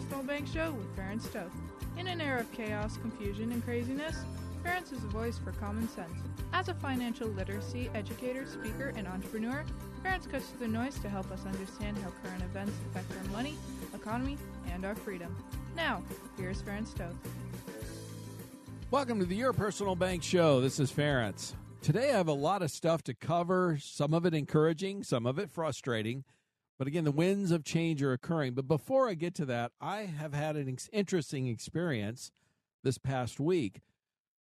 Personal Bank Show with Ferenc Toth. In an era of chaos, confusion, and craziness, Ferenc is a voice for common sense. As a financial literacy educator, speaker, and entrepreneur, Ferenc cuts through the noise to help us understand how current events affect our money, economy, and our freedom. Now, here's Ferenc Toth. Welcome to the Your Personal Bank Show. This is Ferenc. Today I have a lot of stuff to cover, some of it encouraging, some of it frustrating. But again, the winds of change are occurring. But before I get to that, I have had an interesting experience this past week.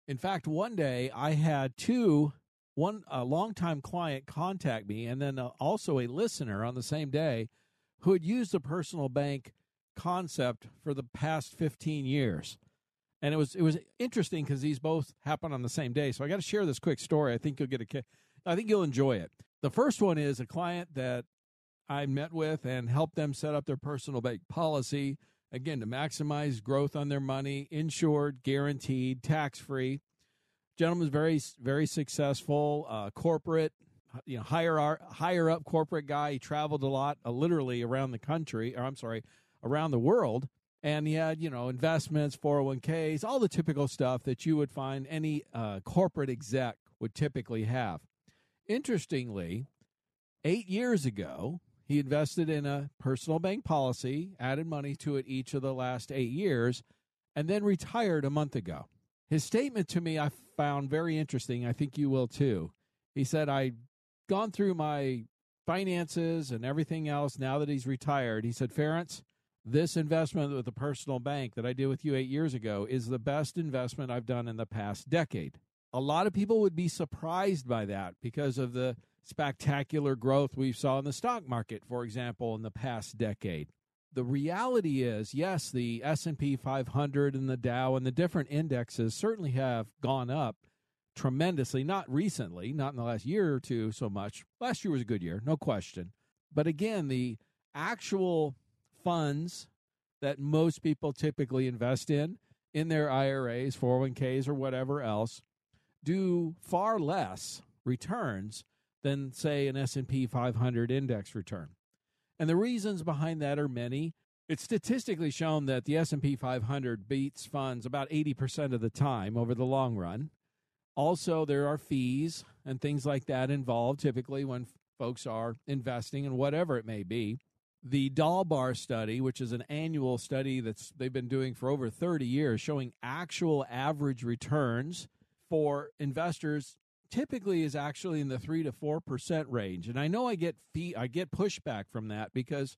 In fact, one day I had two, one a longtime client contact me, and then uh, also a listener on the same day who had used the personal bank concept for the past 15 years. And it was it was interesting because these both happened on the same day. So I got to share this quick story. I think you'll get a I think you'll enjoy it. The first one is a client that I met with and helped them set up their personal bank policy, again, to maximize growth on their money, insured, guaranteed, tax free. Gentleman's very, very successful, uh, corporate, you know, higher, higher up corporate guy. He traveled a lot, uh, literally around the country, or I'm sorry, around the world. And he had, you know, investments, 401ks, all the typical stuff that you would find any uh, corporate exec would typically have. Interestingly, eight years ago, he invested in a personal bank policy, added money to it each of the last eight years, and then retired a month ago. His statement to me I found very interesting. I think you will too. He said, I've gone through my finances and everything else now that he's retired. He said, Ferenc, this investment with the personal bank that I did with you eight years ago is the best investment I've done in the past decade. A lot of people would be surprised by that because of the spectacular growth we saw in the stock market, for example, in the past decade. The reality is, yes, the S&P 500 and the Dow and the different indexes certainly have gone up tremendously, not recently, not in the last year or two so much. Last year was a good year, no question. But again, the actual funds that most people typically invest in in their IRAs, 401ks or whatever else do far less returns than say an S&P 500 index return. And the reasons behind that are many. It's statistically shown that the S&P 500 beats funds about 80% of the time over the long run. Also, there are fees and things like that involved typically when folks are investing in whatever it may be. The Dalbar study, which is an annual study that's they've been doing for over 30 years showing actual average returns for investors typically is actually in the three to four percent range. And I know I get fee, I get pushback from that because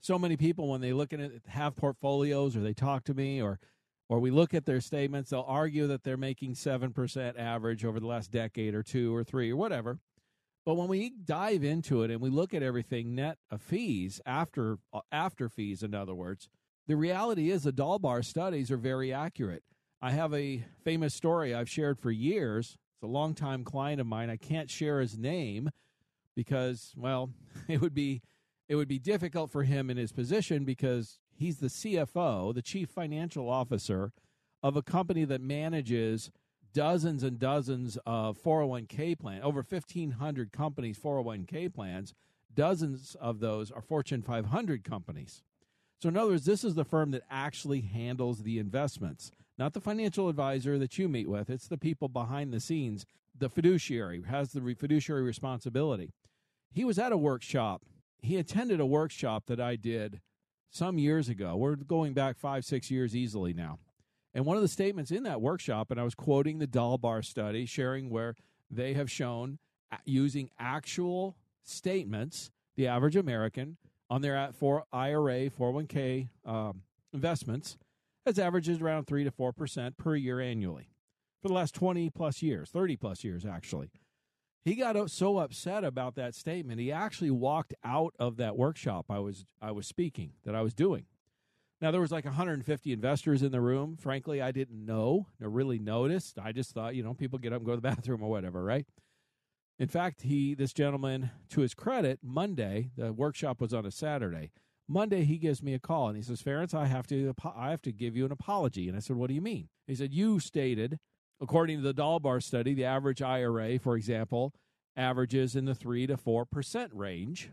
so many people when they look at it have portfolios or they talk to me or or we look at their statements, they'll argue that they're making seven percent average over the last decade or two or three or whatever. But when we dive into it and we look at everything net of fees after uh, after fees, in other words, the reality is the Dalbar studies are very accurate. I have a famous story I've shared for years it's a longtime client of mine. I can't share his name because, well, it would be it would be difficult for him in his position because he's the CFO, the chief financial officer of a company that manages dozens and dozens of 401k plans, over 1500 companies 401k plans. Dozens of those are Fortune 500 companies. So in other words, this is the firm that actually handles the investments not the financial advisor that you meet with. It's the people behind the scenes. The fiduciary has the fiduciary responsibility. He was at a workshop. He attended a workshop that I did some years ago. We're going back five, six years easily now. And one of the statements in that workshop, and I was quoting the Dalbar study, sharing where they have shown using actual statements, the average American on their for IRA, 401k um, investments has averaged around 3 to 4% per year annually for the last 20 plus years, 30 plus years actually. He got so upset about that statement, he actually walked out of that workshop I was I was speaking that I was doing. Now there was like 150 investors in the room. Frankly, I didn't know or really noticed. I just thought, you know, people get up and go to the bathroom or whatever, right? In fact, he this gentleman, to his credit, Monday the workshop was on a Saturday. Monday he gives me a call and he says, "Ferenc, I have to I have to give you an apology." And I said, "What do you mean?" He said, "You stated, according to the Dalbar study, the average IRA, for example, averages in the three to four percent range."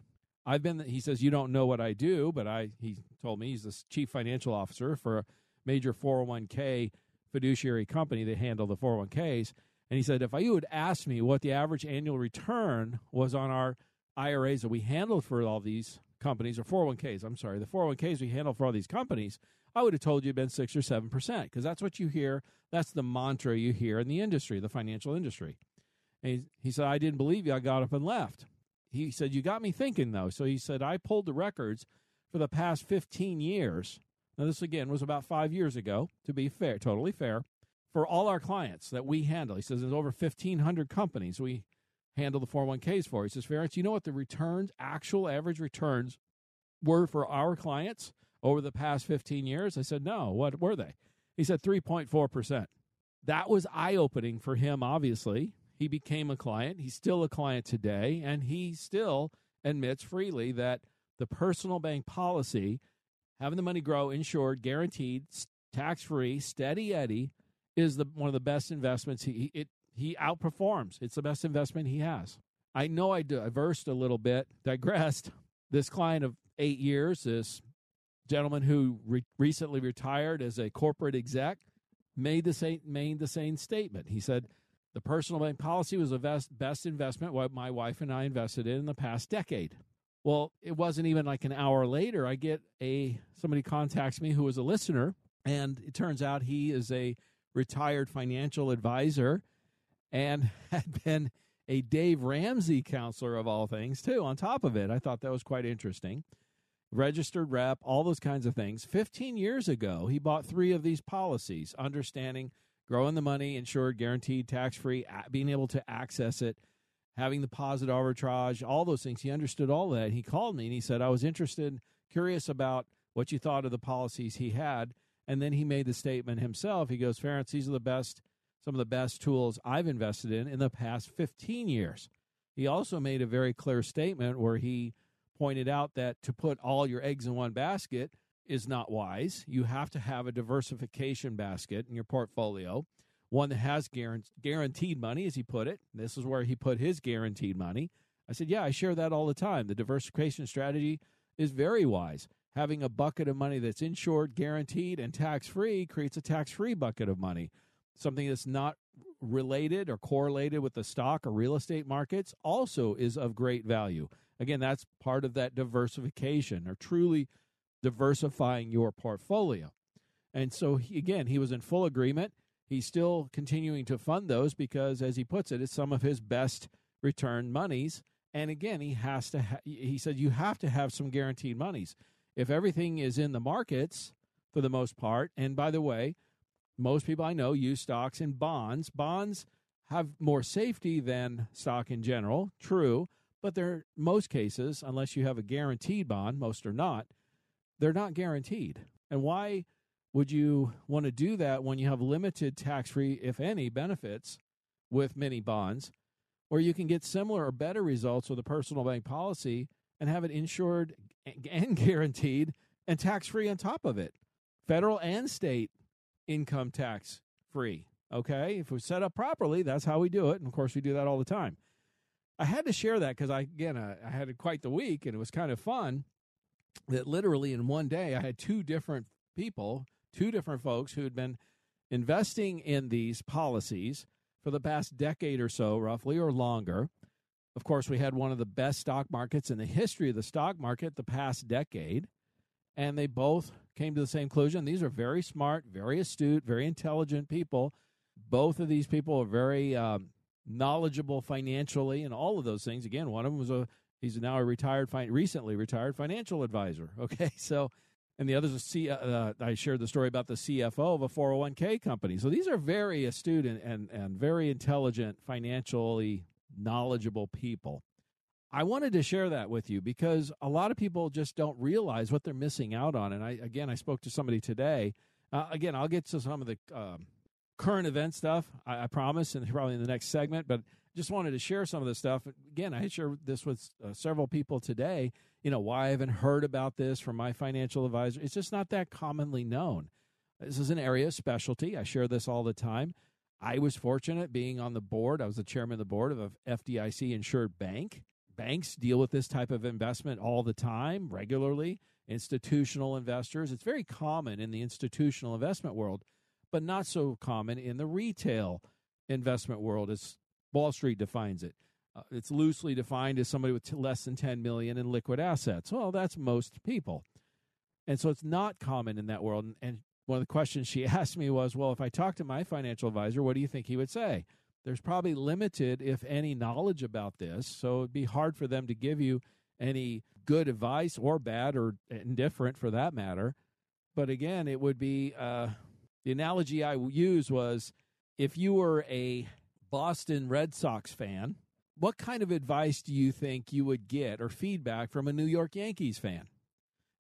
I've been. He says, "You don't know what I do," but I. He told me he's the chief financial officer for a major 401k fiduciary company. that handle the 401ks and he said, if you had asked me what the average annual return was on our IRAs that we handled for all these companies, or 401ks, I'm sorry, the 401ks we handle for all these companies, I would have told you been six or seven percent because that's what you hear. That's the mantra you hear in the industry, the financial industry. And he, he said, I didn't believe you. I got up and left. He said, You got me thinking, though. So he said, I pulled the records for the past 15 years. Now, this again was about five years ago, to be fair, totally fair for all our clients that we handle. He says there's over 1,500 companies we handle the 401ks for. He says, Ferenc, you know what the returns, actual average returns, were for our clients over the past 15 years? I said, no. What were they? He said 3.4%. That was eye opening for him, obviously. He became a client. He's still a client today, and he still admits freely that the personal bank policy, having the money grow insured, guaranteed, tax free, steady Eddie, is the one of the best investments. He it he outperforms. It's the best investment he has. I know I diversed a little bit, digressed. This client of eight years, this gentleman who re- recently retired as a corporate exec, made the same made the same statement. He said the personal bank policy was the best best investment what my wife and I invested in in the past decade. Well, it wasn't even like an hour later. I get a somebody contacts me who was a listener, and it turns out he is a retired financial advisor and had been a Dave Ramsey counselor of all things, too, on top of it. I thought that was quite interesting. Registered rep, all those kinds of things. 15 years ago, he bought three of these policies, understanding growing the money, insured, guaranteed, tax free, being able to access it, having the positive arbitrage, all those things. He understood all that. He called me and he said, I was interested, curious about what you thought of the policies he had. And then he made the statement himself. He goes, Ferenc, these are the best, some of the best tools I've invested in in the past 15 years. He also made a very clear statement where he pointed out that to put all your eggs in one basket is not wise. You have to have a diversification basket in your portfolio, one that has guaranteed money, as he put it. This is where he put his guaranteed money. I said, Yeah, I share that all the time. The diversification strategy is very wise having a bucket of money that's insured, guaranteed, and tax free creates a tax free bucket of money. Something that's not related or correlated with the stock or real estate markets also is of great value. Again, that's part of that diversification or truly diversifying your portfolio. And so, he, again, he was in full agreement. He's still continuing to fund those because, as he puts it, it's some of his best return monies. And again, he has to, ha- he said, you have to have some guaranteed monies if everything is in the markets for the most part, and by the way, most people I know use stocks and bonds. Bonds have more safety than stock in general, true, but they're most cases, unless you have a guaranteed bond, most are not, they're not guaranteed. And why would you want to do that when you have limited tax free, if any, benefits with many bonds, or you can get similar or better results with a personal bank policy and have it insured and guaranteed and tax free on top of it. Federal and state income tax free. Okay. If we set up properly, that's how we do it. And of course, we do that all the time. I had to share that because I, again, I, I had quite the week and it was kind of fun that literally in one day I had two different people, two different folks who had been investing in these policies for the past decade or so, roughly, or longer. Of course, we had one of the best stock markets in the history of the stock market the past decade, and they both came to the same conclusion. These are very smart, very astute, very intelligent people. Both of these people are very um, knowledgeable financially and all of those things. Again, one of them was a he's now a retired, recently retired financial advisor. Okay, so and the other's a C. Uh, uh I shared the story about the CFO of a 401k company. So these are very astute and, and, and very intelligent financially knowledgeable people. I wanted to share that with you because a lot of people just don't realize what they're missing out on. And I, again, I spoke to somebody today. Uh, again, I'll get to some of the uh, current event stuff, I, I, promise, and probably in the next segment. But just wanted to share some of this stuff. Again, I shared this with uh, several people today. You know, why I haven't heard about this from my financial advisor. It's just not that commonly known. This is an area of specialty. I share this all the time. I was fortunate being on the board. I was the chairman of the board of a FDIC insured bank banks deal with this type of investment all the time, regularly. Institutional investors, it's very common in the institutional investment world, but not so common in the retail investment world as Wall Street defines it. Uh, it's loosely defined as somebody with t- less than 10 million in liquid assets. Well, that's most people. And so it's not common in that world. And, and one of the questions she asked me was, well, if I talk to my financial advisor, what do you think he would say? There's probably limited, if any, knowledge about this. So it'd be hard for them to give you any good advice or bad or indifferent for that matter. But again, it would be uh, the analogy I used was if you were a Boston Red Sox fan, what kind of advice do you think you would get or feedback from a New York Yankees fan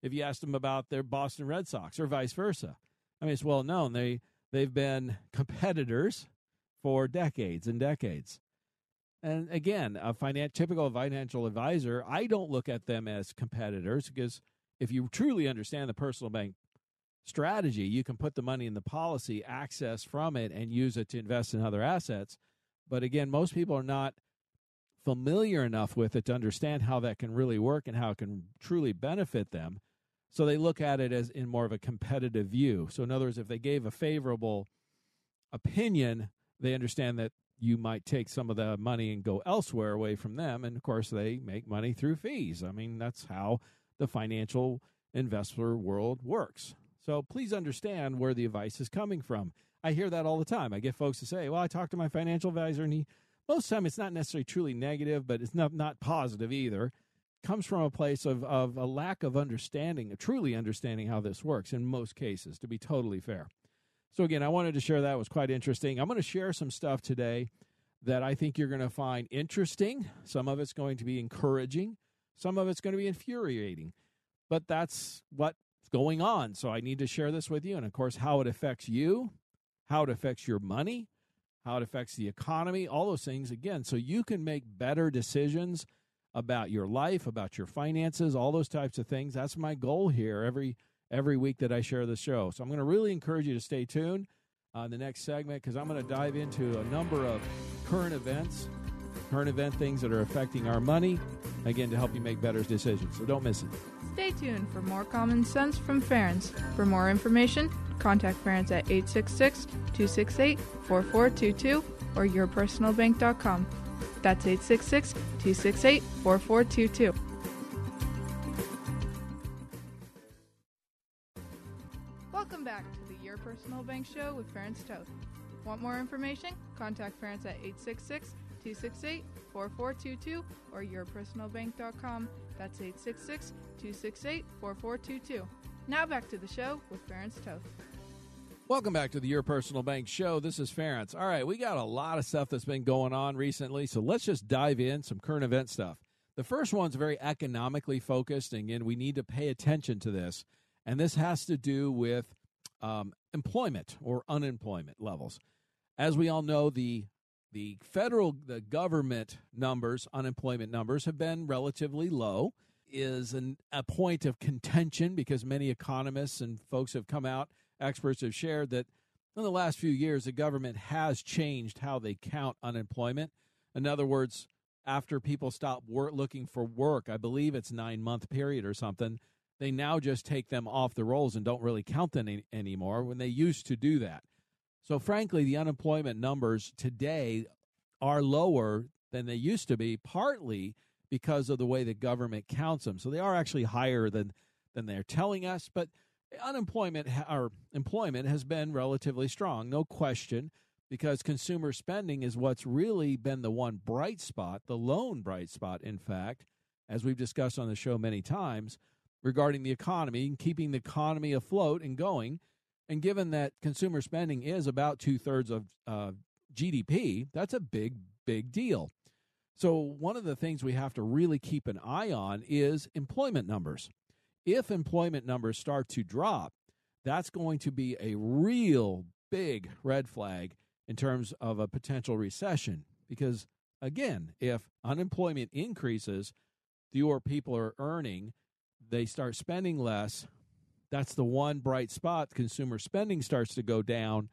if you asked them about their Boston Red Sox or vice versa? I mean, it's well known they they've been competitors for decades and decades. And again, a finan- typical financial advisor, I don't look at them as competitors because if you truly understand the personal bank strategy, you can put the money in the policy, access from it, and use it to invest in other assets. But again, most people are not familiar enough with it to understand how that can really work and how it can truly benefit them. So they look at it as in more of a competitive view. So, in other words, if they gave a favorable opinion they understand that you might take some of the money and go elsewhere away from them. And of course, they make money through fees. I mean, that's how the financial investor world works. So please understand where the advice is coming from. I hear that all the time. I get folks to say, well, I talked to my financial advisor, and he, most of the time, it's not necessarily truly negative, but it's not, not positive either. It comes from a place of, of a lack of understanding, truly understanding how this works in most cases, to be totally fair. So, again, I wanted to share that. It was quite interesting. I'm going to share some stuff today that I think you're going to find interesting. Some of it's going to be encouraging, some of it's going to be infuriating. But that's what's going on. So, I need to share this with you. And, of course, how it affects you, how it affects your money, how it affects the economy, all those things. Again, so you can make better decisions about your life, about your finances, all those types of things. That's my goal here every every week that I share the show. So I'm going to really encourage you to stay tuned on the next segment because I'm going to dive into a number of current events, current event things that are affecting our money, again, to help you make better decisions. So don't miss it. Stay tuned for more common sense from Ferenc. For more information, contact Ferenc at 866 268 4422 or yourpersonalbank.com. That's 866 268 4422. Personal Bank Show with Ferenc Toth. Want more information? Contact Ferenc at 866 268 4422 or yourpersonalbank.com. That's 866 268 4422. Now back to the show with Ferenc Toth. Welcome back to the Your Personal Bank Show. This is Ferenc. All right, we got a lot of stuff that's been going on recently, so let's just dive in some current event stuff. The first one's very economically focused, and again, we need to pay attention to this. And this has to do with um, employment or unemployment levels. As we all know, the the federal the government numbers, unemployment numbers, have been relatively low. Is an, a point of contention because many economists and folks have come out, experts have shared that in the last few years the government has changed how they count unemployment. In other words, after people stop work, looking for work, I believe it's nine month period or something, they now just take them off the rolls and don't really count them any, anymore when they used to do that. So, frankly, the unemployment numbers today are lower than they used to be, partly because of the way the government counts them. So they are actually higher than than they're telling us, but unemployment or employment has been relatively strong, no question, because consumer spending is what's really been the one bright spot, the lone bright spot, in fact, as we've discussed on the show many times regarding the economy and keeping the economy afloat and going. And given that consumer spending is about two thirds of uh, GDP, that's a big, big deal. So, one of the things we have to really keep an eye on is employment numbers. If employment numbers start to drop, that's going to be a real big red flag in terms of a potential recession. Because, again, if unemployment increases, fewer people are earning, they start spending less. That's the one bright spot. Consumer spending starts to go down.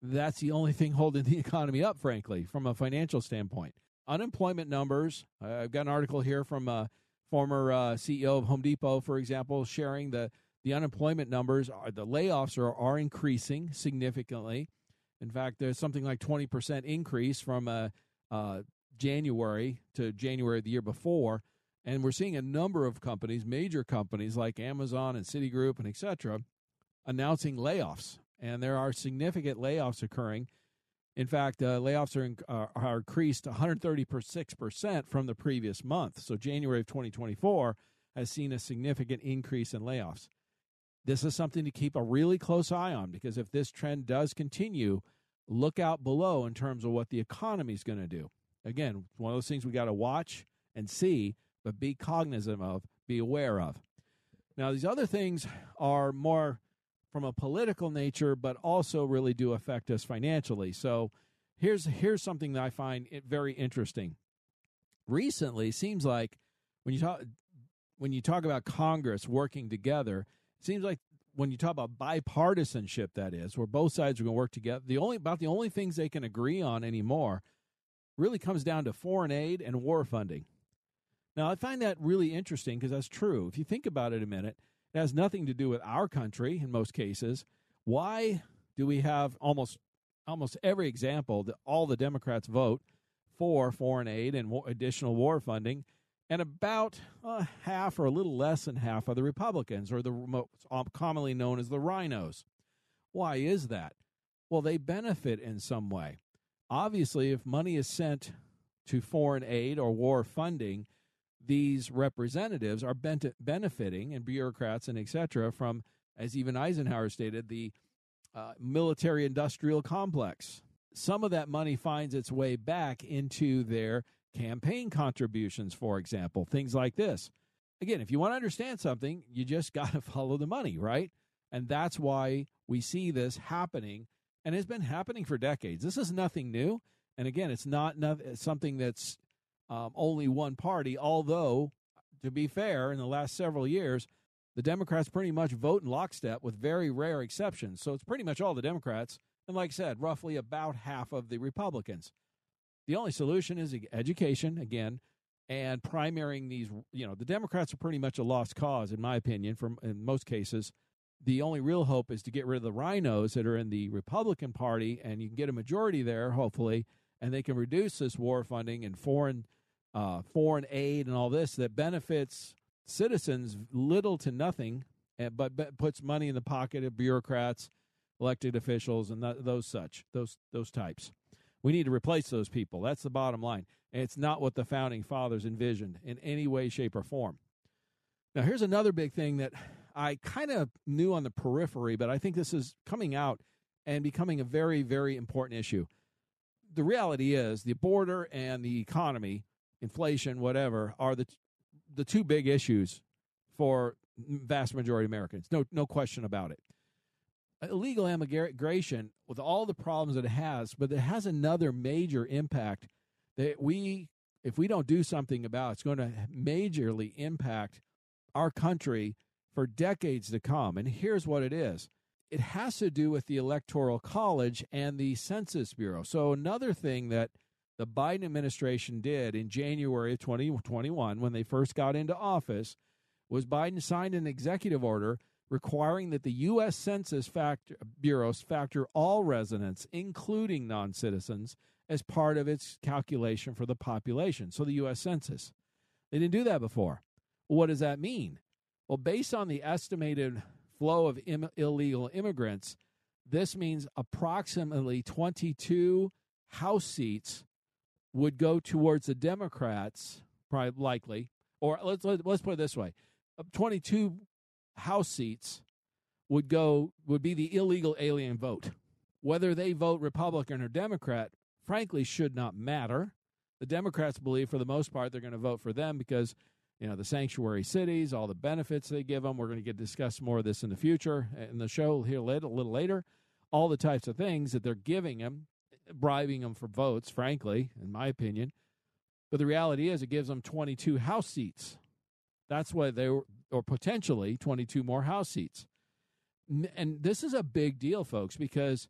That's the only thing holding the economy up, frankly, from a financial standpoint. Unemployment numbers. I've got an article here from a former uh, CEO of Home Depot, for example, sharing the the unemployment numbers. Are, the layoffs are are increasing significantly. In fact, there's something like 20% increase from uh, uh, January to January of the year before. And we're seeing a number of companies, major companies like Amazon and Citigroup and et cetera, announcing layoffs. And there are significant layoffs occurring. In fact, uh, layoffs are, in, uh, are increased 136% from the previous month. So January of 2024 has seen a significant increase in layoffs. This is something to keep a really close eye on because if this trend does continue, look out below in terms of what the economy is going to do. Again, one of those things we got to watch and see but be cognizant of, be aware of. Now, these other things are more from a political nature, but also really do affect us financially. So, here's here's something that I find very interesting. Recently, seems like when you talk when you talk about Congress working together, seems like when you talk about bipartisanship, that is, where both sides are going to work together. The only about the only things they can agree on anymore really comes down to foreign aid and war funding. Now, I find that really interesting because that's true. If you think about it a minute, it has nothing to do with our country in most cases. Why do we have almost almost every example that all the Democrats vote for foreign aid and additional war funding, and about uh, half or a little less than half of the Republicans, or the most commonly known as the RINOs. Why is that? Well, they benefit in some way. Obviously, if money is sent to foreign aid or war funding, these representatives are benefiting and bureaucrats and etc. from, as even Eisenhower stated, the uh, military industrial complex. Some of that money finds its way back into their campaign contributions, for example, things like this. Again, if you want to understand something, you just got to follow the money, right? And that's why we see this happening and it's been happening for decades. This is nothing new. And again, it's not something that's um, only one party, although, to be fair, in the last several years, the Democrats pretty much vote in lockstep with very rare exceptions. So it's pretty much all the Democrats, and like I said, roughly about half of the Republicans. The only solution is education, again, and primarying these. You know, the Democrats are pretty much a lost cause, in my opinion, from in most cases. The only real hope is to get rid of the RINOs that are in the Republican Party, and you can get a majority there, hopefully, and they can reduce this war funding and foreign uh, foreign aid and all this that benefits citizens little to nothing, eh, but, but puts money in the pocket of bureaucrats, elected officials, and th- those such those those types. We need to replace those people. That's the bottom line. And it's not what the founding fathers envisioned in any way, shape, or form. Now, here's another big thing that I kind of knew on the periphery, but I think this is coming out and becoming a very, very important issue. The reality is the border and the economy inflation, whatever, are the the two big issues for vast majority of Americans. No, no question about it. Uh, illegal immigration, with all the problems that it has, but it has another major impact that we, if we don't do something about, it's going to majorly impact our country for decades to come. And here's what it is it has to do with the Electoral College and the Census Bureau. So, another thing that the Biden administration did in January of 2021 when they first got into office was Biden signed an executive order requiring that the U.S. Census factor, bureaus factor all residents, including non citizens, as part of its calculation for the population. So the U.S. Census. They didn't do that before. What does that mean? Well, based on the estimated flow of Im- illegal immigrants, this means approximately 22 House seats would go towards the Democrats, probably likely, or let's let, us put it this way: uh, 22 House seats would go would be the illegal alien vote. Whether they vote Republican or Democrat, frankly, should not matter. The Democrats believe, for the most part, they're going to vote for them because, you know, the sanctuary cities, all the benefits they give them. We're going to get discuss more of this in the future in the show here a little later. All the types of things that they're giving them, bribing them for votes, frankly, in my opinion. But the reality is, it gives them 22 House seats. That's what they were, or potentially 22 more House seats. And this is a big deal, folks, because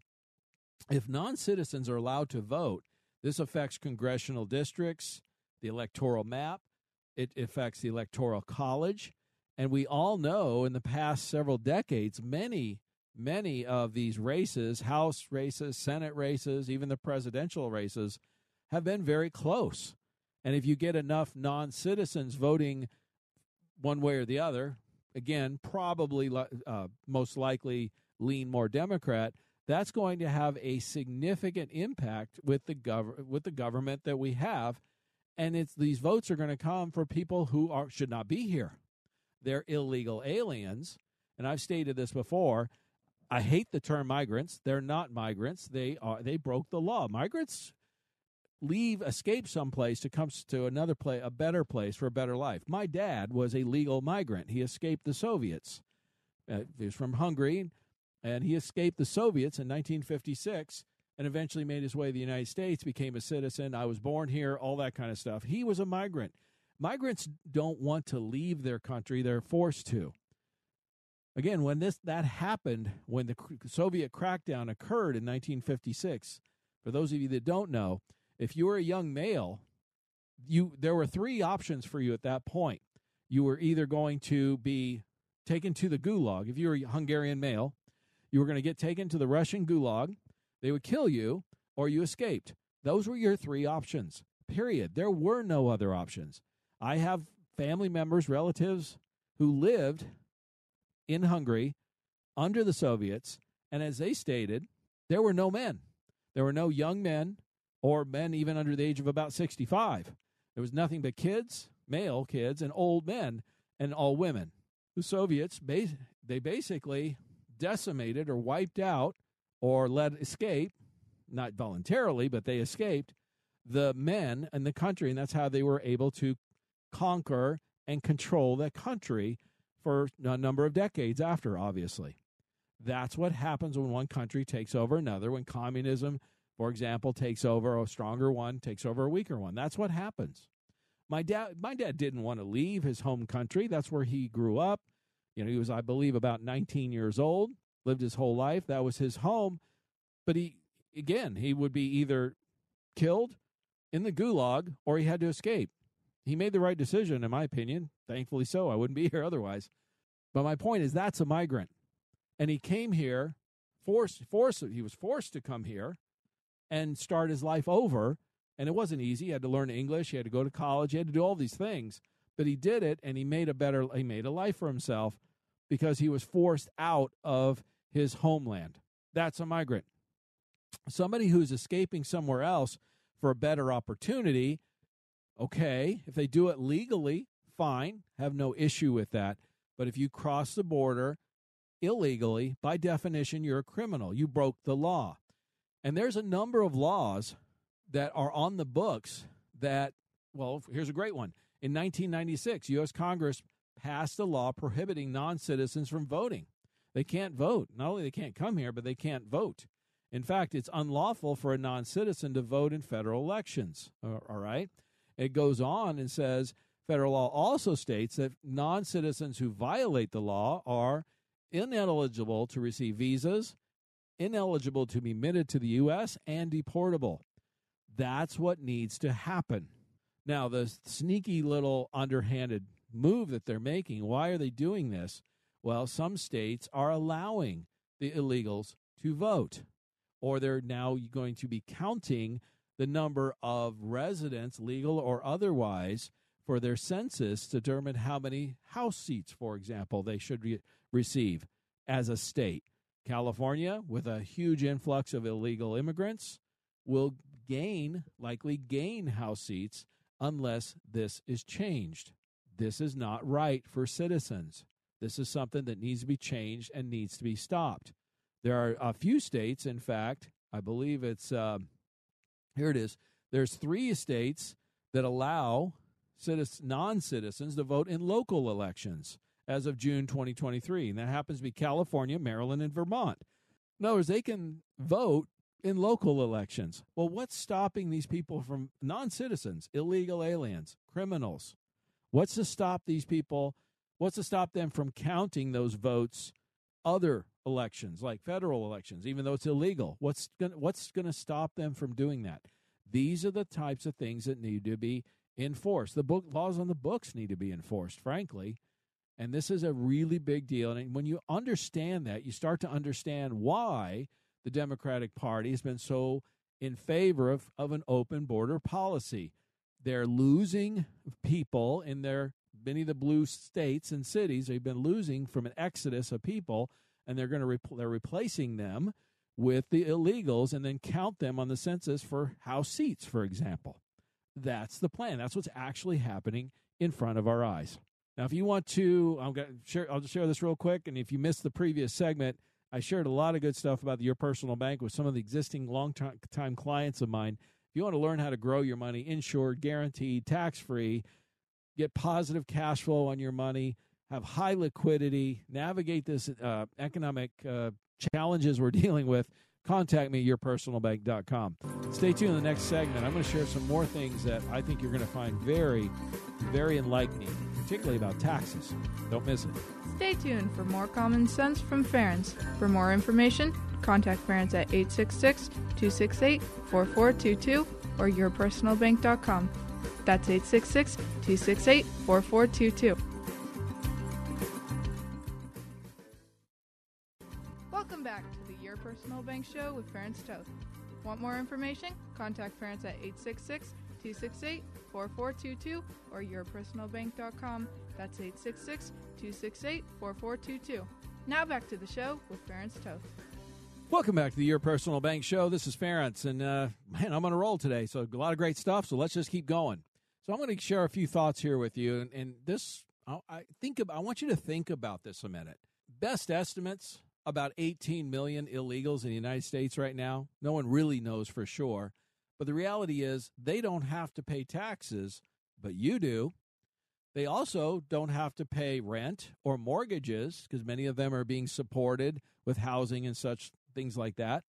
if non citizens are allowed to vote, this affects congressional districts, the electoral map, it affects the electoral college. And we all know in the past several decades, many, many of these races, House races, Senate races, even the presidential races, have been very close. And if you get enough non citizens voting one way or the other, again, probably uh, most likely lean more Democrat, that's going to have a significant impact with the gov- with the government that we have. And it's these votes are going to come for people who are should not be here. They're illegal aliens. And I've stated this before I hate the term migrants they're not migrants they are they broke the law migrants leave escape someplace to come to another place a better place for a better life my dad was a legal migrant he escaped the soviets uh, he was from hungary and he escaped the Soviets in 1956 and eventually made his way to the United States, became a citizen. I was born here, all that kind of stuff. He was a migrant. Migrants don't want to leave their country, they're forced to. Again, when this that happened, when the Soviet crackdown occurred in 1956, for those of you that don't know, if you were a young male, you there were three options for you at that point. You were either going to be taken to the gulag if you were a Hungarian male, you were going to get taken to the Russian gulag, they would kill you, or you escaped. Those were your three options, period. There were no other options. I have family members, relatives who lived in Hungary under the Soviets, and as they stated, there were no men. There were no young men or men even under the age of about 65. There was nothing but kids, male kids, and old men, and all women. The Soviets, they basically decimated or wiped out or let escape, not voluntarily, but they escaped the men in the country. And that's how they were able to conquer and control the country for a number of decades after, obviously. That's what happens when one country takes over another, when communism, for example, takes over a stronger one, takes over a weaker one. That's what happens. My dad my dad didn't want to leave his home country. That's where he grew up. You know, he was, I believe, about 19 years old, lived his whole life. That was his home. But he, again, he would be either killed in the gulag or he had to escape. He made the right decision, in my opinion. Thankfully so. I wouldn't be here otherwise. But my point is that's a migrant. And he came here, forced, forced, he was forced to come here and start his life over. And it wasn't easy. He had to learn English. He had to go to college. He had to do all these things. But he did it and he made a better, he made a life for himself because he was forced out of his homeland. That's a migrant. Somebody who's escaping somewhere else for a better opportunity, okay, if they do it legally, fine, have no issue with that. But if you cross the border illegally, by definition, you're a criminal. You broke the law. And there's a number of laws that are on the books that, well, here's a great one. In 1996, U.S. Congress passed a law prohibiting non citizens from voting. They can't vote. Not only they can't come here, but they can't vote. In fact, it's unlawful for a non citizen to vote in federal elections. All right. It goes on and says federal law also states that non citizens who violate the law are ineligible to receive visas, ineligible to be admitted to the U.S., and deportable. That's what needs to happen. Now, the sneaky little underhanded move that they're making. Why are they doing this? Well, some states are allowing the illegals to vote, or they're now going to be counting the number of residents, legal or otherwise, for their census to determine how many House seats, for example, they should re- receive as a state. California, with a huge influx of illegal immigrants, will gain, likely gain House seats unless this is changed. This is not right for citizens. This is something that needs to be changed and needs to be stopped. There are a few states, in fact, I believe it's, uh, here it is. There's three states that allow citizens to vote in local elections as of June 2023. And that happens to be California, Maryland, and Vermont. In other words, they can vote in local elections. Well, what's stopping these people from non citizens, illegal aliens, criminals? What's to stop these people? What's to stop them from counting those votes other elections, like federal elections, even though it's illegal? What's gonna, what's going to stop them from doing that? These are the types of things that need to be enforced. The book laws on the books need to be enforced, frankly. And this is a really big deal. And when you understand that, you start to understand why the Democratic Party has been so in favor of, of an open border policy. They're losing people in their many of the blue states and cities. They've been losing from an exodus of people, and they're going to re- they're replacing them with the illegals, and then count them on the census for House seats, for example. That's the plan. That's what's actually happening in front of our eyes. Now, if you want to, I'm going to share. I'll just share this real quick. And if you missed the previous segment, I shared a lot of good stuff about Your Personal Bank with some of the existing long time clients of mine. If you want to learn how to grow your money insured, guaranteed, tax free, get positive cash flow on your money, have high liquidity, navigate this uh, economic uh, challenges we're dealing with, contact me at yourpersonalbank.com. Stay tuned in the next segment. I'm going to share some more things that I think you're going to find very, very enlightening, particularly about taxes. Don't miss it. Stay tuned for more common sense from Ferenc. For more information, contact Ferenc at 866 268 4422 or yourpersonalbank.com. That's 866 268 4422. Personal Bank Show with Ferenc Toth. Want more information? Contact Ferenc at 866 268 4422 or yourpersonalbank.com. That's 866 268 4422. Now back to the show with Ferenc Toth. Welcome back to the Your Personal Bank Show. This is Ferenc, and uh, man, I'm on a roll today. So a lot of great stuff. So let's just keep going. So I'm going to share a few thoughts here with you, and, and this I, I think I want you to think about this a minute. Best estimates about 18 million illegals in the United States right now. No one really knows for sure, but the reality is they don't have to pay taxes, but you do. They also don't have to pay rent or mortgages because many of them are being supported with housing and such things like that.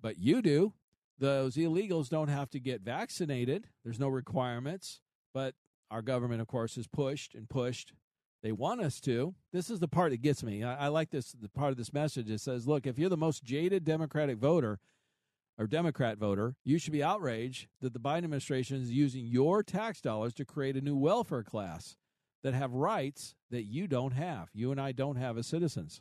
But you do. Those illegals don't have to get vaccinated. There's no requirements. But our government, of course, has pushed and pushed. They want us to. This is the part that gets me. I, I like this. The part of this message It says, "Look, if you're the most jaded Democratic voter, or Democrat voter, you should be outraged that the Biden administration is using your tax dollars to create a new welfare class that have rights that you don't have. You and I don't have as citizens.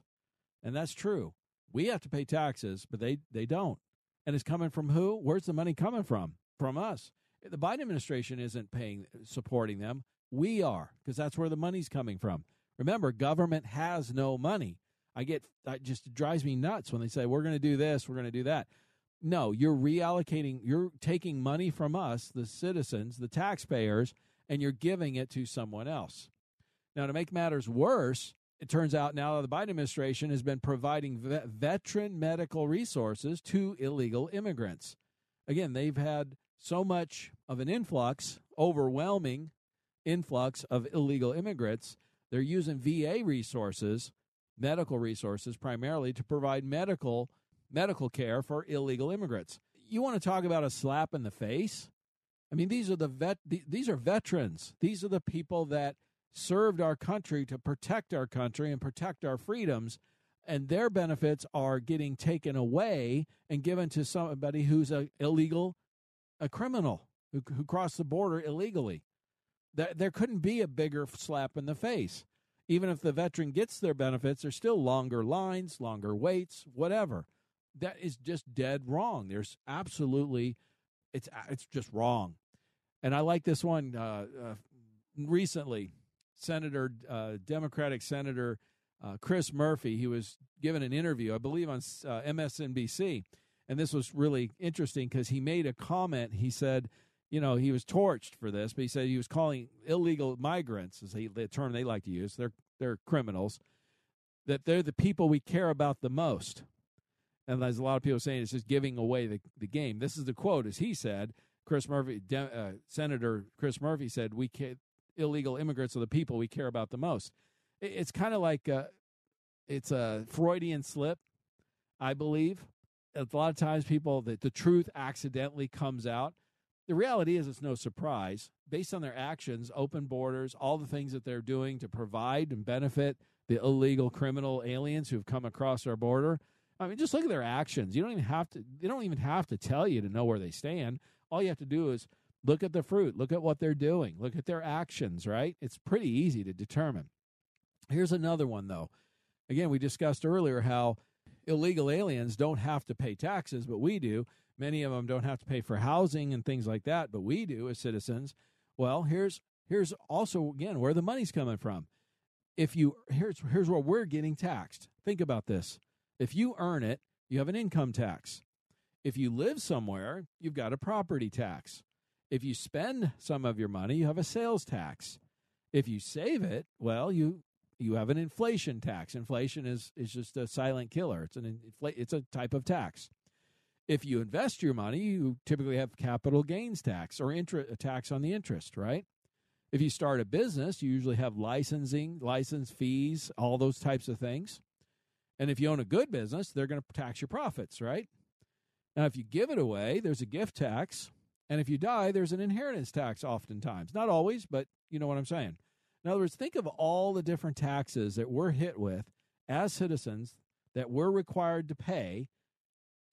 And that's true. We have to pay taxes, but they, they don't. And it's coming from who? Where's the money coming from? From us. The Biden administration isn't paying supporting them. We are, because that's where the money's coming from. Remember, government has no money. I get that just drives me nuts when they say we're going to do this, we're going to do that. No, you're reallocating, you're taking money from us, the citizens, the taxpayers, and you're giving it to someone else. Now, to make matters worse, it turns out now the Biden administration has been providing vet- veteran medical resources to illegal immigrants. Again, they've had so much of an influx, overwhelming influx of illegal immigrants. They're using VA resources, medical resources primarily to provide medical medical care for illegal immigrants. You want to talk about a slap in the face? I mean, these are the vet. These are veterans. These are the people that served our country to protect our country and protect our freedoms, and their benefits are getting taken away and given to somebody who's a illegal, a criminal who who crossed the border illegally. There, there couldn't be a bigger slap in the face. Even if the veteran gets their benefits, there's still longer lines, longer waits, whatever. That is just dead wrong. There's absolutely, it's it's just wrong. And I like this one uh, uh, recently. Senator, uh, Democratic Senator uh, Chris Murphy, he was given an interview, I believe, on uh, MSNBC. And this was really interesting because he made a comment. He said, you know, he was torched for this, but he said he was calling illegal migrants, is the term they like to use. They're they're criminals. That they're the people we care about the most. And there's a lot of people saying it's just giving away the, the game. This is the quote, as he said Chris Murphy, uh, Senator Chris Murphy said, "We ca- illegal immigrants are the people we care about the most." It's kind of like uh, it's a Freudian slip, I believe. A lot of times, people that the truth accidentally comes out. The reality is, it's no surprise based on their actions, open borders, all the things that they're doing to provide and benefit the illegal criminal aliens who've come across our border. I mean, just look at their actions. You don't even have to. They don't even have to tell you to know where they stand. All you have to do is look at the fruit, look at what they're doing, look at their actions. Right? It's pretty easy to determine. Here's another one, though. Again, we discussed earlier how illegal aliens don't have to pay taxes, but we do. Many of them don't have to pay for housing and things like that, but we do as citizens. Well, here's here's also again where the money's coming from. If you here's here's where we're getting taxed. Think about this. If you earn it, you have an income tax. If you live somewhere, you've got a property tax. If you spend some of your money, you have a sales tax. If you save it, well, you you have an inflation tax. Inflation is is just a silent killer. It's an infl- it's a type of tax. If you invest your money, you typically have capital gains tax or interest uh, tax on the interest, right? If you start a business, you usually have licensing, license fees, all those types of things. And if you own a good business, they're going to tax your profits, right? Now, if you give it away, there's a gift tax. And if you die, there's an inheritance tax oftentimes. Not always, but you know what I'm saying. In other words, think of all the different taxes that we're hit with as citizens that we're required to pay,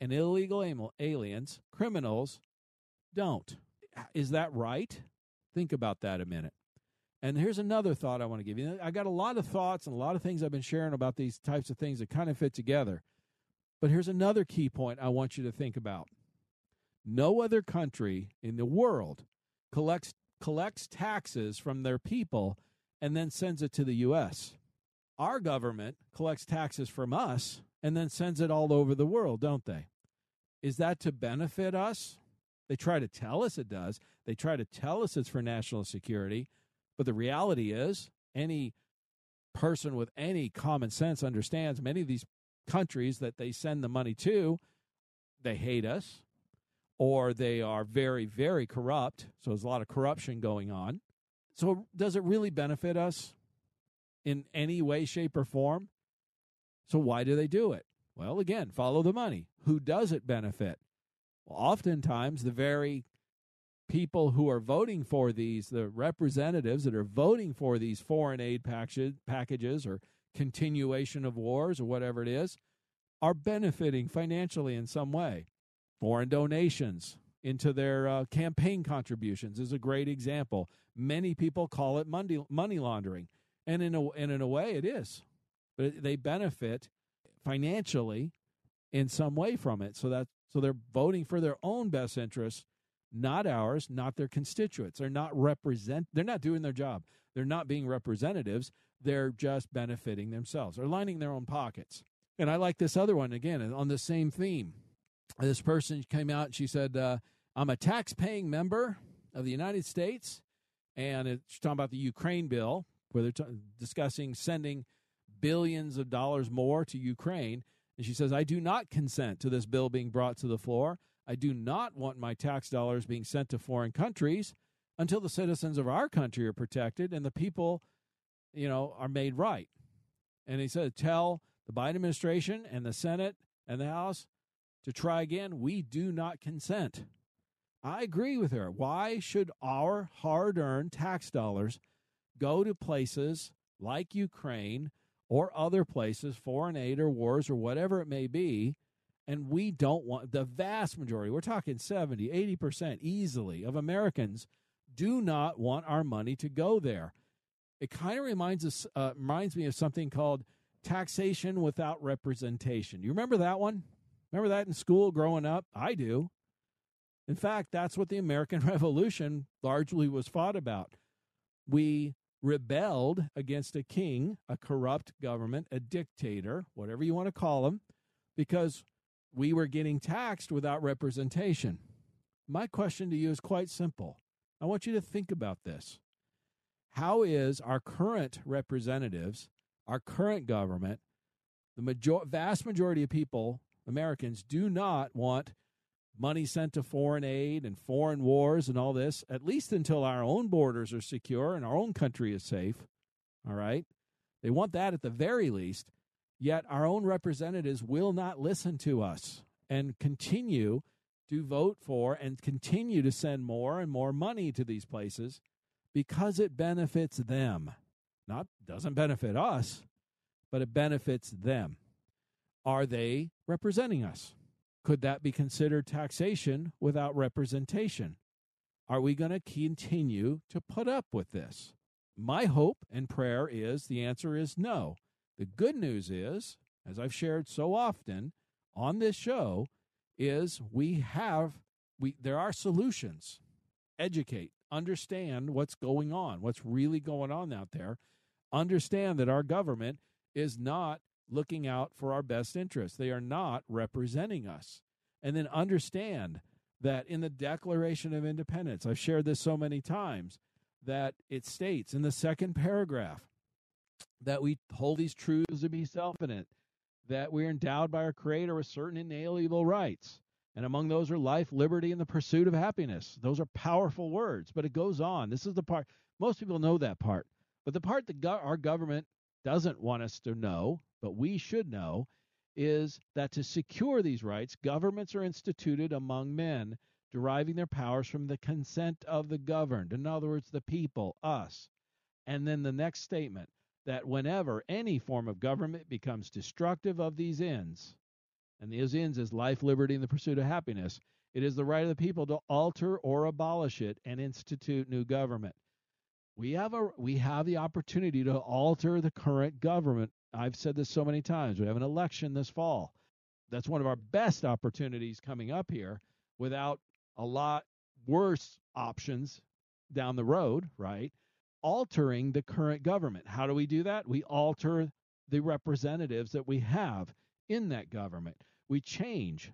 and illegal aliens, criminals, don't. Is that right? Think about that a minute. And here's another thought I want to give you. I got a lot of thoughts and a lot of things I've been sharing about these types of things that kind of fit together. But here's another key point I want you to think about. No other country in the world collects collects taxes from their people and then sends it to the US. Our government collects taxes from us and then sends it all over the world, don't they? Is that to benefit us? They try to tell us it does. They try to tell us it's for national security. But the reality is, any person with any common sense understands many of these countries that they send the money to, they hate us or they are very, very corrupt. So there's a lot of corruption going on. So, does it really benefit us in any way, shape, or form? So, why do they do it? Well, again, follow the money. Who does it benefit? Well, oftentimes, the very people who are voting for these, the representatives that are voting for these foreign aid packages or continuation of wars or whatever it is, are benefiting financially in some way. Foreign donations, into their uh, campaign contributions is a great example. Many people call it money, money laundering, and in a, and in a way, it is. But they benefit financially in some way from it. So that so they're voting for their own best interests, not ours, not their constituents. They're not represent. They're not doing their job. They're not being representatives. They're just benefiting themselves. They're lining their own pockets. And I like this other one again on the same theme this person came out and she said, uh, I'm a tax paying member of the United States. And it's talking about the Ukraine bill, where they're t- discussing sending billions of dollars more to Ukraine. And she says, I do not consent to this bill being brought to the floor. I do not want my tax dollars being sent to foreign countries until the citizens of our country are protected and the people, you know, are made right. And he said, tell the Biden administration and the Senate and the House to try again, we do not consent. I agree with her. Why should our hard earned tax dollars go to places like Ukraine or other places, foreign aid or wars or whatever it may be? And we don't want the vast majority, we're talking 70, 80% easily of Americans do not want our money to go there. It kind of reminds us, uh, reminds me of something called taxation without representation. You remember that one? Remember that in school growing up? I do. In fact, that's what the American Revolution largely was fought about. We rebelled against a king, a corrupt government, a dictator, whatever you want to call him, because we were getting taxed without representation. My question to you is quite simple. I want you to think about this. How is our current representatives, our current government, the major- vast majority of people Americans do not want money sent to foreign aid and foreign wars and all this, at least until our own borders are secure and our own country is safe. All right? They want that at the very least. Yet our own representatives will not listen to us and continue to vote for and continue to send more and more money to these places because it benefits them. Not doesn't benefit us, but it benefits them. Are they representing us? Could that be considered taxation without representation? Are we going to continue to put up with this? My hope and prayer is the answer is no. The good news is, as I've shared so often on this show, is we have we there are solutions. Educate, understand what's going on, what's really going on out there. Understand that our government is not looking out for our best interests. They are not representing us. And then understand that in the Declaration of Independence, I've shared this so many times, that it states in the second paragraph that we hold these truths to be self evident, that we're endowed by our Creator with certain inalienable rights. And among those are life, liberty, and the pursuit of happiness. Those are powerful words, but it goes on. This is the part, most people know that part. But the part that go- our government doesn't want us to know, but we should know, is that to secure these rights, governments are instituted among men, deriving their powers from the consent of the governed. In other words, the people, us. And then the next statement that whenever any form of government becomes destructive of these ends, and these ends is life, liberty, and the pursuit of happiness, it is the right of the people to alter or abolish it and institute new government we have a we have the opportunity to alter the current government. I've said this so many times. We have an election this fall. That's one of our best opportunities coming up here without a lot worse options down the road, right? Altering the current government. How do we do that? We alter the representatives that we have in that government. We change.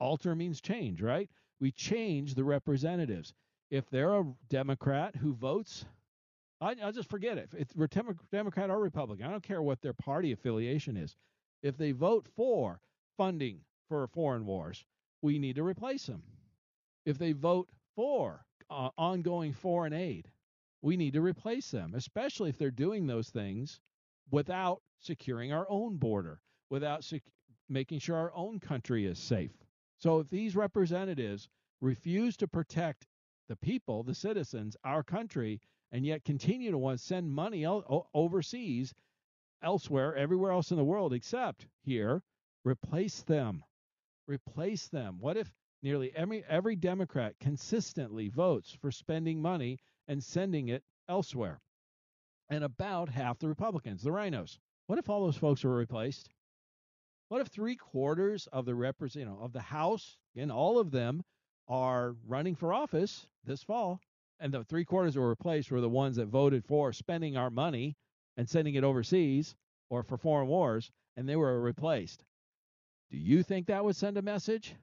Alter means change, right? We change the representatives. If they're a Democrat who votes I, will just forget it. If it's Democrat or Republican, I don't care what their party affiliation is. If they vote for funding for foreign wars, we need to replace them. If they vote for uh, ongoing foreign aid, we need to replace them, especially if they're doing those things without securing our own border, without sec- making sure our own country is safe. So if these representatives refuse to protect the people, the citizens, our country, and yet continue to want to send money overseas, elsewhere, everywhere else in the world except here, replace them. Replace them. What if nearly every every Democrat consistently votes for spending money and sending it elsewhere? And about half the Republicans, the RINOs. What if all those folks were replaced? What if three quarters of the represent, you know, of the House, and all of them are running for office this fall, and the three quarters that were replaced were the ones that voted for spending our money and sending it overseas or for foreign wars, and they were replaced. Do you think that would send a message?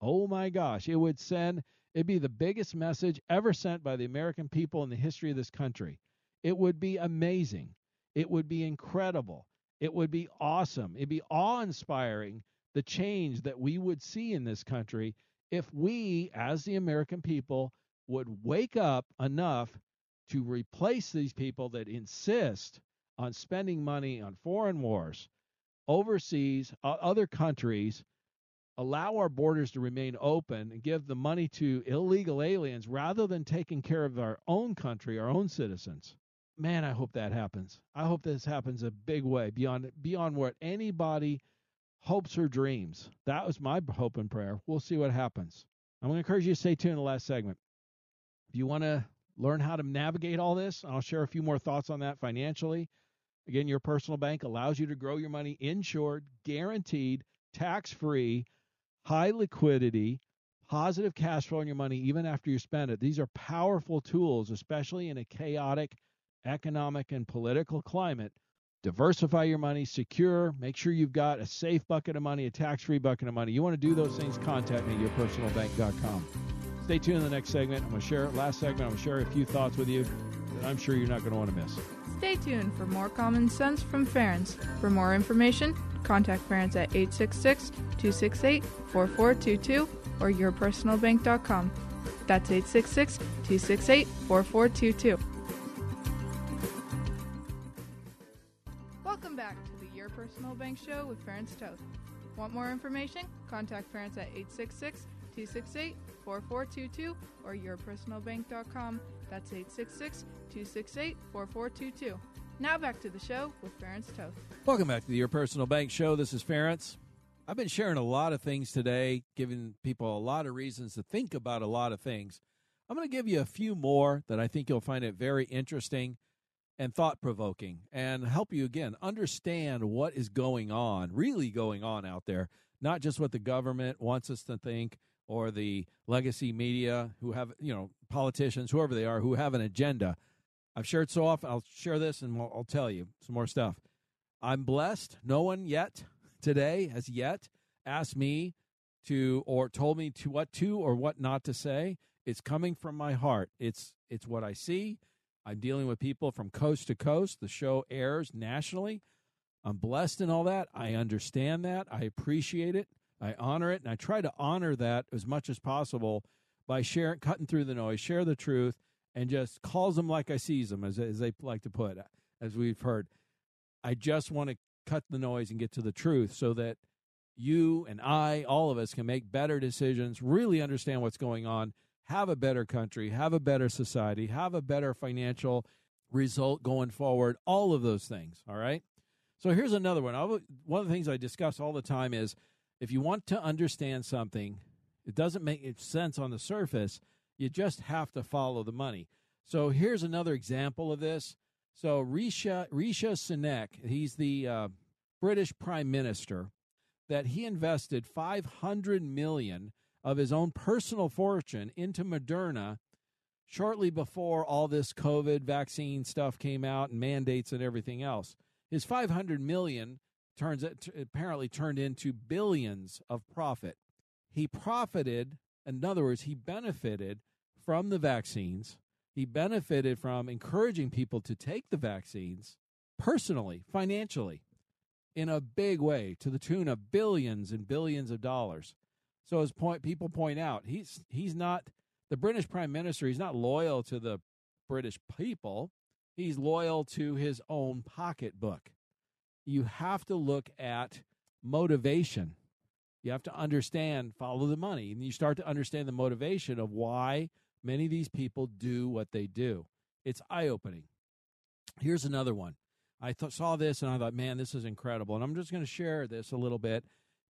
Oh my gosh, it would send, it'd be the biggest message ever sent by the American people in the history of this country. It would be amazing. It would be incredible. It would be awesome. It'd be awe inspiring the change that we would see in this country if we, as the American people, would wake up enough to replace these people that insist on spending money on foreign wars overseas, uh, other countries, allow our borders to remain open and give the money to illegal aliens rather than taking care of our own country, our own citizens. Man, I hope that happens. I hope this happens a big way beyond beyond what anybody hopes or dreams. That was my hope and prayer. We'll see what happens. I'm going to encourage you to stay tuned in the last segment. If you want to learn how to navigate all this, I'll share a few more thoughts on that financially. Again, your personal bank allows you to grow your money insured, guaranteed, tax free, high liquidity, positive cash flow on your money even after you spend it. These are powerful tools, especially in a chaotic economic and political climate. Diversify your money, secure, make sure you've got a safe bucket of money, a tax free bucket of money. You want to do those things, contact me at yourpersonalbank.com. Stay tuned in the next segment. I'm going to share, last segment, I'm going to share a few thoughts with you that I'm sure you're not going to want to miss. Stay tuned for more common sense from Ferenc. For more information, contact Ferenc at 866 268 4422 or yourpersonalbank.com. That's 866 268 4422. Welcome back to the Your Personal Bank Show with Ferenc Toth. Want more information? Contact Ferenc at 866 268 4422 or yourpersonalbank.com. That's 866 268 4422. Now back to the show with Ferenc Toth. Welcome back to the Your Personal Bank Show. This is Ferenc. I've been sharing a lot of things today, giving people a lot of reasons to think about a lot of things. I'm going to give you a few more that I think you'll find it very interesting and thought provoking and help you again understand what is going on, really going on out there, not just what the government wants us to think or the legacy media who have, you know, politicians, whoever they are, who have an agenda. I've shared so often, I'll share this and I'll tell you some more stuff. I'm blessed. No one yet today has yet asked me to or told me to what to or what not to say. It's coming from my heart. It's it's what I see. I'm dealing with people from coast to coast. The show airs nationally. I'm blessed in all that. I understand that. I appreciate it. I honor it, and I try to honor that as much as possible by sharing, cutting through the noise, share the truth, and just calls them like I sees them, as as they like to put, as we've heard. I just want to cut the noise and get to the truth so that you and I, all of us, can make better decisions, really understand what's going on, have a better country, have a better society, have a better financial result going forward, all of those things. All right. So here's another one. One of the things I discuss all the time is if you want to understand something, it doesn't make sense on the surface. You just have to follow the money. So here's another example of this. So Rishi Rishi Sunak, he's the uh, British Prime Minister, that he invested 500 million of his own personal fortune into Moderna shortly before all this COVID vaccine stuff came out and mandates and everything else. His 500 million turns it apparently turned into billions of profit. He profited, in other words, he benefited from the vaccines he benefited from encouraging people to take the vaccines personally, financially, in a big way, to the tune of billions and billions of dollars. So as point people point out, he's he's not the British Prime Minister, he's not loyal to the British people. He's loyal to his own pocketbook. You have to look at motivation. You have to understand, follow the money, and you start to understand the motivation of why Many of these people do what they do. It's eye opening. Here's another one. I th- saw this and I thought, man, this is incredible. And I'm just going to share this a little bit.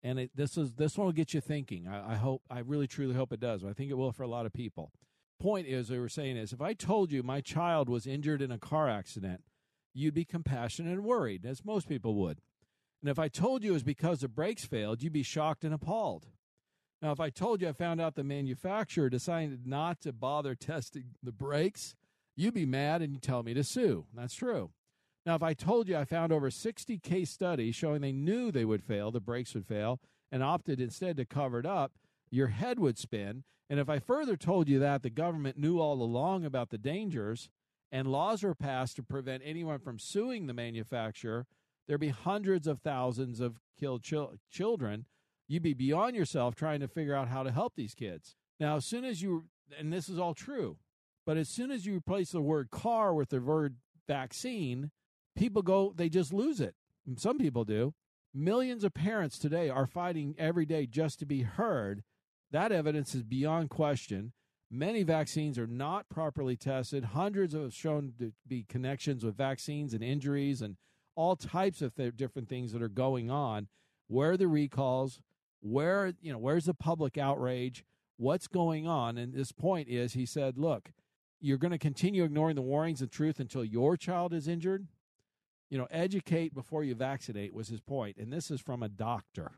And it, this is this one will get you thinking. I, I hope, I really truly hope it does. I think it will for a lot of people. Point is, they were saying is, if I told you my child was injured in a car accident, you'd be compassionate and worried, as most people would. And if I told you it was because the brakes failed, you'd be shocked and appalled. Now, if I told you I found out the manufacturer decided not to bother testing the brakes, you'd be mad and you'd tell me to sue. That's true. Now, if I told you I found over 60 case studies showing they knew they would fail, the brakes would fail, and opted instead to cover it up, your head would spin. And if I further told you that the government knew all along about the dangers and laws were passed to prevent anyone from suing the manufacturer, there'd be hundreds of thousands of killed chil- children you'd be beyond yourself trying to figure out how to help these kids. Now, as soon as you, and this is all true, but as soon as you replace the word car with the word vaccine, people go, they just lose it. Some people do. Millions of parents today are fighting every day just to be heard. That evidence is beyond question. Many vaccines are not properly tested. Hundreds have shown to be connections with vaccines and injuries and all types of th- different things that are going on. Where are the recalls? where you know where's the public outrage what's going on and this point is he said look you're going to continue ignoring the warnings and truth until your child is injured you know educate before you vaccinate was his point and this is from a doctor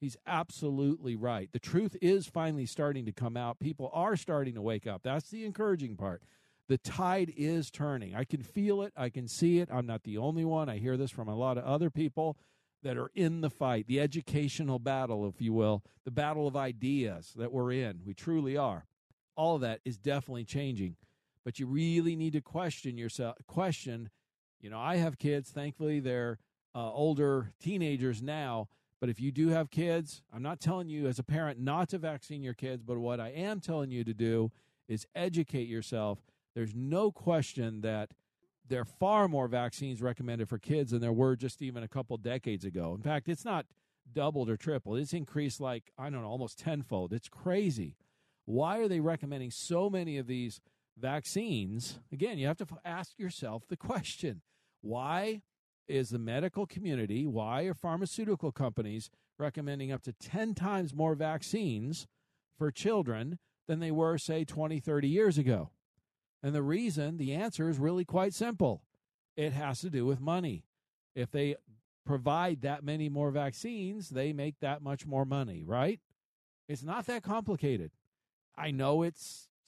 he's absolutely right the truth is finally starting to come out people are starting to wake up that's the encouraging part the tide is turning i can feel it i can see it i'm not the only one i hear this from a lot of other people that are in the fight, the educational battle, if you will, the battle of ideas that we're in. We truly are. All of that is definitely changing. But you really need to question yourself. Question, you know, I have kids. Thankfully, they're uh, older teenagers now. But if you do have kids, I'm not telling you as a parent not to vaccine your kids, but what I am telling you to do is educate yourself. There's no question that there are far more vaccines recommended for kids than there were just even a couple decades ago. In fact, it's not doubled or tripled. It's increased like, I don't know, almost tenfold. It's crazy. Why are they recommending so many of these vaccines? Again, you have to ask yourself the question why is the medical community, why are pharmaceutical companies recommending up to 10 times more vaccines for children than they were, say, 20, 30 years ago? And the reason, the answer is really quite simple it has to do with money. If they provide that many more vaccines, they make that much more money, right? It's not that complicated. I know it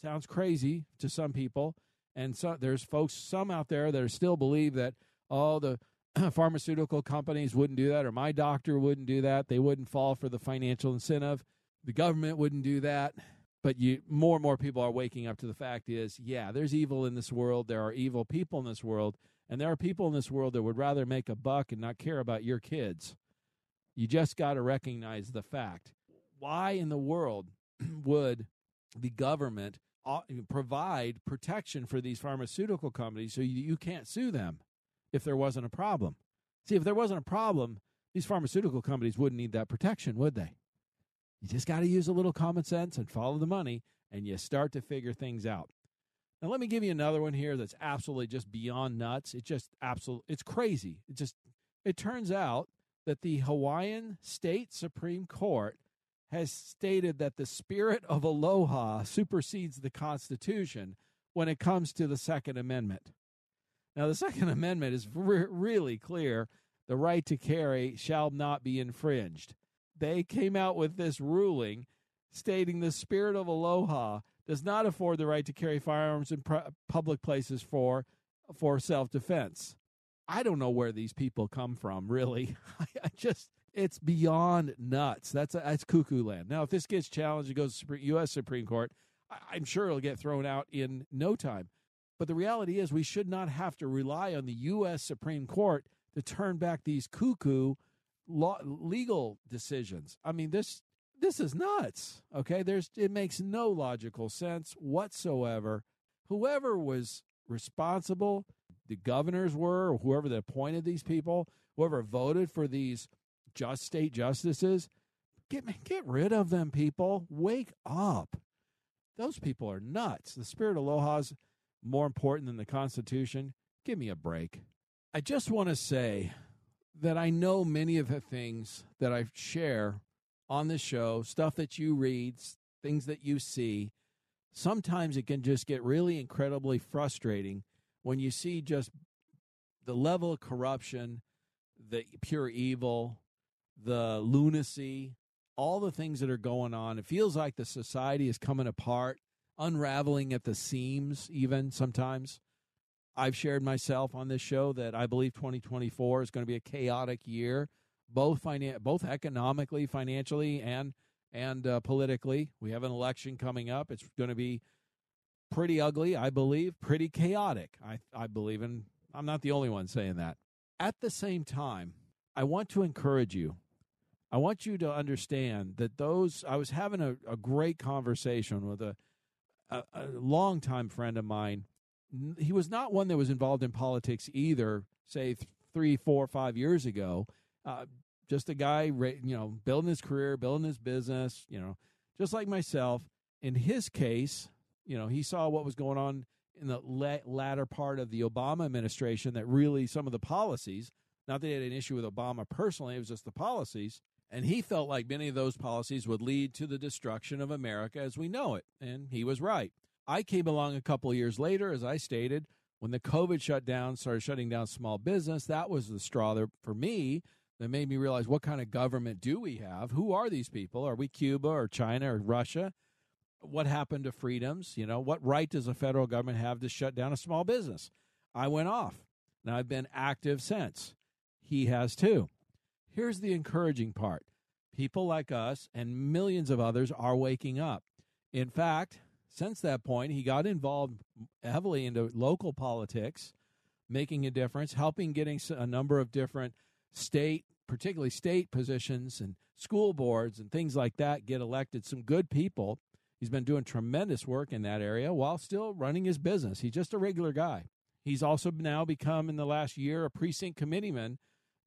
sounds crazy to some people, and so there's folks, some out there that still believe that, oh, the pharmaceutical companies wouldn't do that, or my doctor wouldn't do that. They wouldn't fall for the financial incentive. The government wouldn't do that. But you, more and more people are waking up to the fact is, yeah, there's evil in this world. There are evil people in this world, and there are people in this world that would rather make a buck and not care about your kids. You just got to recognize the fact. Why in the world would the government uh, provide protection for these pharmaceutical companies so you, you can't sue them? If there wasn't a problem. See, if there wasn't a problem, these pharmaceutical companies wouldn't need that protection, would they? You just got to use a little common sense and follow the money, and you start to figure things out. Now, let me give you another one here that's absolutely just beyond nuts. It's just absolute. It's crazy. It just. It turns out that the Hawaiian State Supreme Court has stated that the spirit of aloha supersedes the Constitution when it comes to the Second Amendment. Now, the Second Amendment is re- really clear the right to carry shall not be infringed. They came out with this ruling stating the spirit of aloha does not afford the right to carry firearms in pr- public places for for self-defense. I don't know where these people come from, really. I, just it's beyond nuts. That's that's cuckoo land. Now, if this gets challenged, it goes to the U.S. Supreme Court. I, I'm sure it'll get thrown out in no time. But the reality is, we should not have to rely on the U.S. Supreme Court to turn back these cuckoo law, legal decisions. I mean, this this is nuts. Okay, there's it makes no logical sense whatsoever. Whoever was responsible, the governors were, or whoever that appointed these people, whoever voted for these just state justices, get get rid of them. People, wake up. Those people are nuts. The spirit of Aloha's more important than the Constitution? Give me a break. I just want to say that I know many of the things that I share on this show, stuff that you read, things that you see. Sometimes it can just get really incredibly frustrating when you see just the level of corruption, the pure evil, the lunacy, all the things that are going on. It feels like the society is coming apart unraveling at the seams, even sometimes. I've shared myself on this show that I believe 2024 is going to be a chaotic year, both finan- both economically, financially, and and uh, politically. We have an election coming up. It's going to be pretty ugly, I believe, pretty chaotic. I I believe, and I'm not the only one saying that. At the same time, I want to encourage you. I want you to understand that those. I was having a, a great conversation with a a, a longtime friend of mine. He was not one that was involved in politics either, say th- three, four, five years ago. Uh, just a guy, you know, building his career, building his business, you know, just like myself. In his case, you know, he saw what was going on in the la- latter part of the Obama administration that really some of the policies, not that he had an issue with Obama personally, it was just the policies, and he felt like many of those policies would lead to the destruction of America as we know it. And he was right. I came along a couple years later, as I stated, when the COVID shutdown started shutting down small business. That was the straw there for me that made me realize what kind of government do we have? Who are these people? Are we Cuba or China or Russia? What happened to freedoms? You know, what right does the federal government have to shut down a small business? I went off. Now I've been active since. He has too. Here's the encouraging part people like us and millions of others are waking up. In fact, since that point, he got involved heavily into local politics, making a difference, helping getting a number of different state particularly state positions and school boards and things like that get elected some good people. He's been doing tremendous work in that area while still running his business. He's just a regular guy. He's also now become, in the last year, a precinct committeeman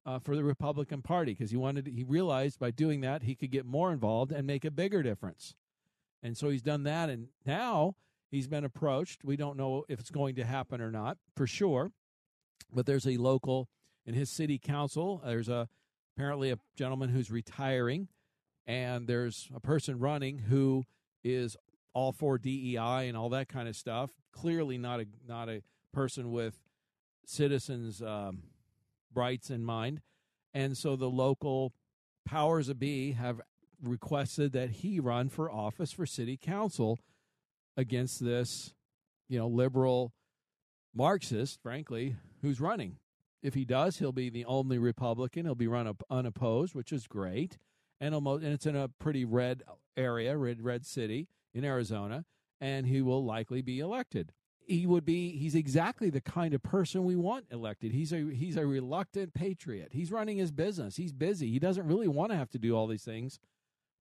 uh, for the Republican Party because he wanted. He realized by doing that he could get more involved and make a bigger difference. And so he's done that, and now he's been approached. We don't know if it's going to happen or not for sure, but there's a local in his city council. There's a apparently a gentleman who's retiring, and there's a person running who is all for DEI and all that kind of stuff. Clearly, not a not a person with citizens' um, rights in mind, and so the local powers of be have requested that he run for office for city council against this, you know, liberal Marxist, frankly, who's running. If he does, he'll be the only Republican. He'll be run up unopposed, which is great, and almost, and it's in a pretty red area, red red city in Arizona, and he will likely be elected. He would be. He's exactly the kind of person we want elected. He's a he's a reluctant patriot. He's running his business. He's busy. He doesn't really want to have to do all these things,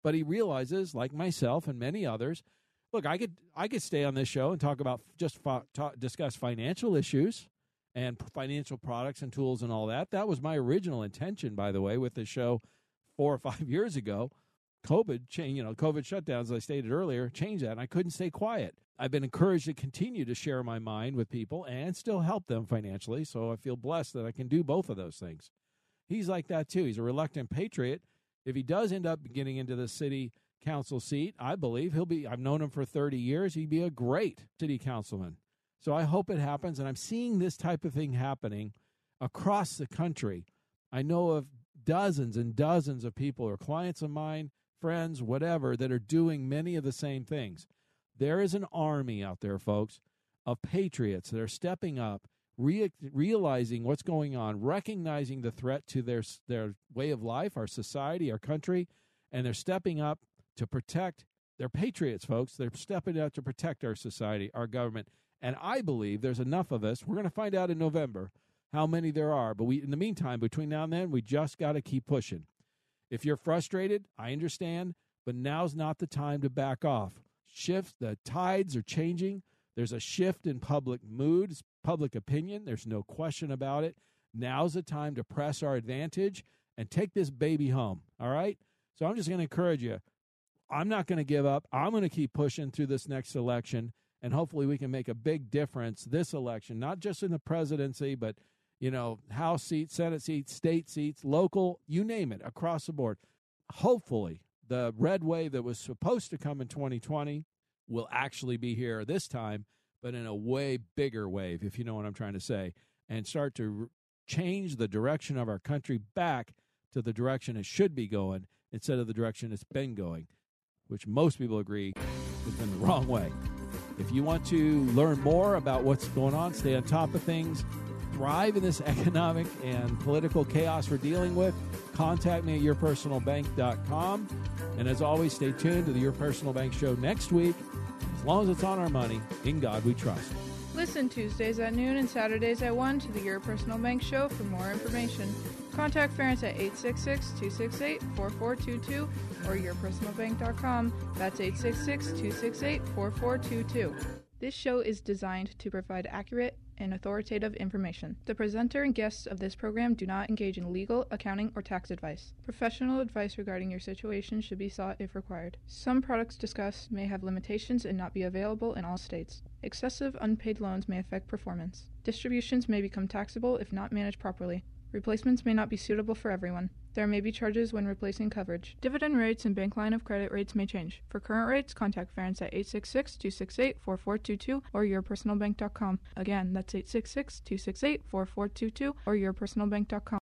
but he realizes, like myself and many others, look, I could I could stay on this show and talk about just talk, discuss financial issues and financial products and tools and all that. That was my original intention, by the way, with the show four or five years ago. COVID change, you know, COVID shutdowns, I stated earlier, changed that, and I couldn't stay quiet. I've been encouraged to continue to share my mind with people and still help them financially. So I feel blessed that I can do both of those things. He's like that too. He's a reluctant patriot. If he does end up getting into the city council seat, I believe he'll be. I've known him for 30 years. He'd be a great city councilman. So I hope it happens. And I'm seeing this type of thing happening across the country. I know of dozens and dozens of people or clients of mine, friends, whatever, that are doing many of the same things. There is an army out there, folks, of patriots that are stepping up, re- realizing what's going on, recognizing the threat to their their way of life, our society, our country, and they're stepping up to protect. They're patriots, folks. They're stepping up to protect our society, our government, and I believe there's enough of us. We're going to find out in November how many there are. But we, in the meantime, between now and then, we just got to keep pushing. If you're frustrated, I understand, but now's not the time to back off. Shift, the tides are changing. There's a shift in public mood, public opinion. There's no question about it. Now's the time to press our advantage and take this baby home. All right? So I'm just going to encourage you. I'm not going to give up. I'm going to keep pushing through this next election, and hopefully we can make a big difference this election, not just in the presidency, but you know, House seats, Senate seats, state seats, local, you name it, across the board. Hopefully, the red wave that was supposed to come in 2020 will actually be here this time, but in a way bigger wave, if you know what I'm trying to say, and start to change the direction of our country back to the direction it should be going instead of the direction it's been going, which most people agree has been the wrong way. If you want to learn more about what's going on, stay on top of things, thrive in this economic and political chaos we're dealing with, contact me at yourpersonalbank.com. And as always, stay tuned to the Your Personal Bank Show next week. As long as it's on our money, in God we trust. Listen Tuesdays at noon and Saturdays at 1 to the Your Personal Bank Show for more information. Contact Ferenc at 866-268-4422 or yourpersonalbank.com. That's 866-268-4422. This show is designed to provide accurate and authoritative information. The presenter and guests of this program do not engage in legal, accounting, or tax advice. Professional advice regarding your situation should be sought if required. Some products discussed may have limitations and not be available in all states. Excessive unpaid loans may affect performance. Distributions may become taxable if not managed properly. Replacements may not be suitable for everyone. There may be charges when replacing coverage. Dividend rates and bank line of credit rates may change. For current rates, contact Ferenc at 866-268-4422 or yourpersonalbank.com. Again, that's 866-268-4422 or yourpersonalbank.com.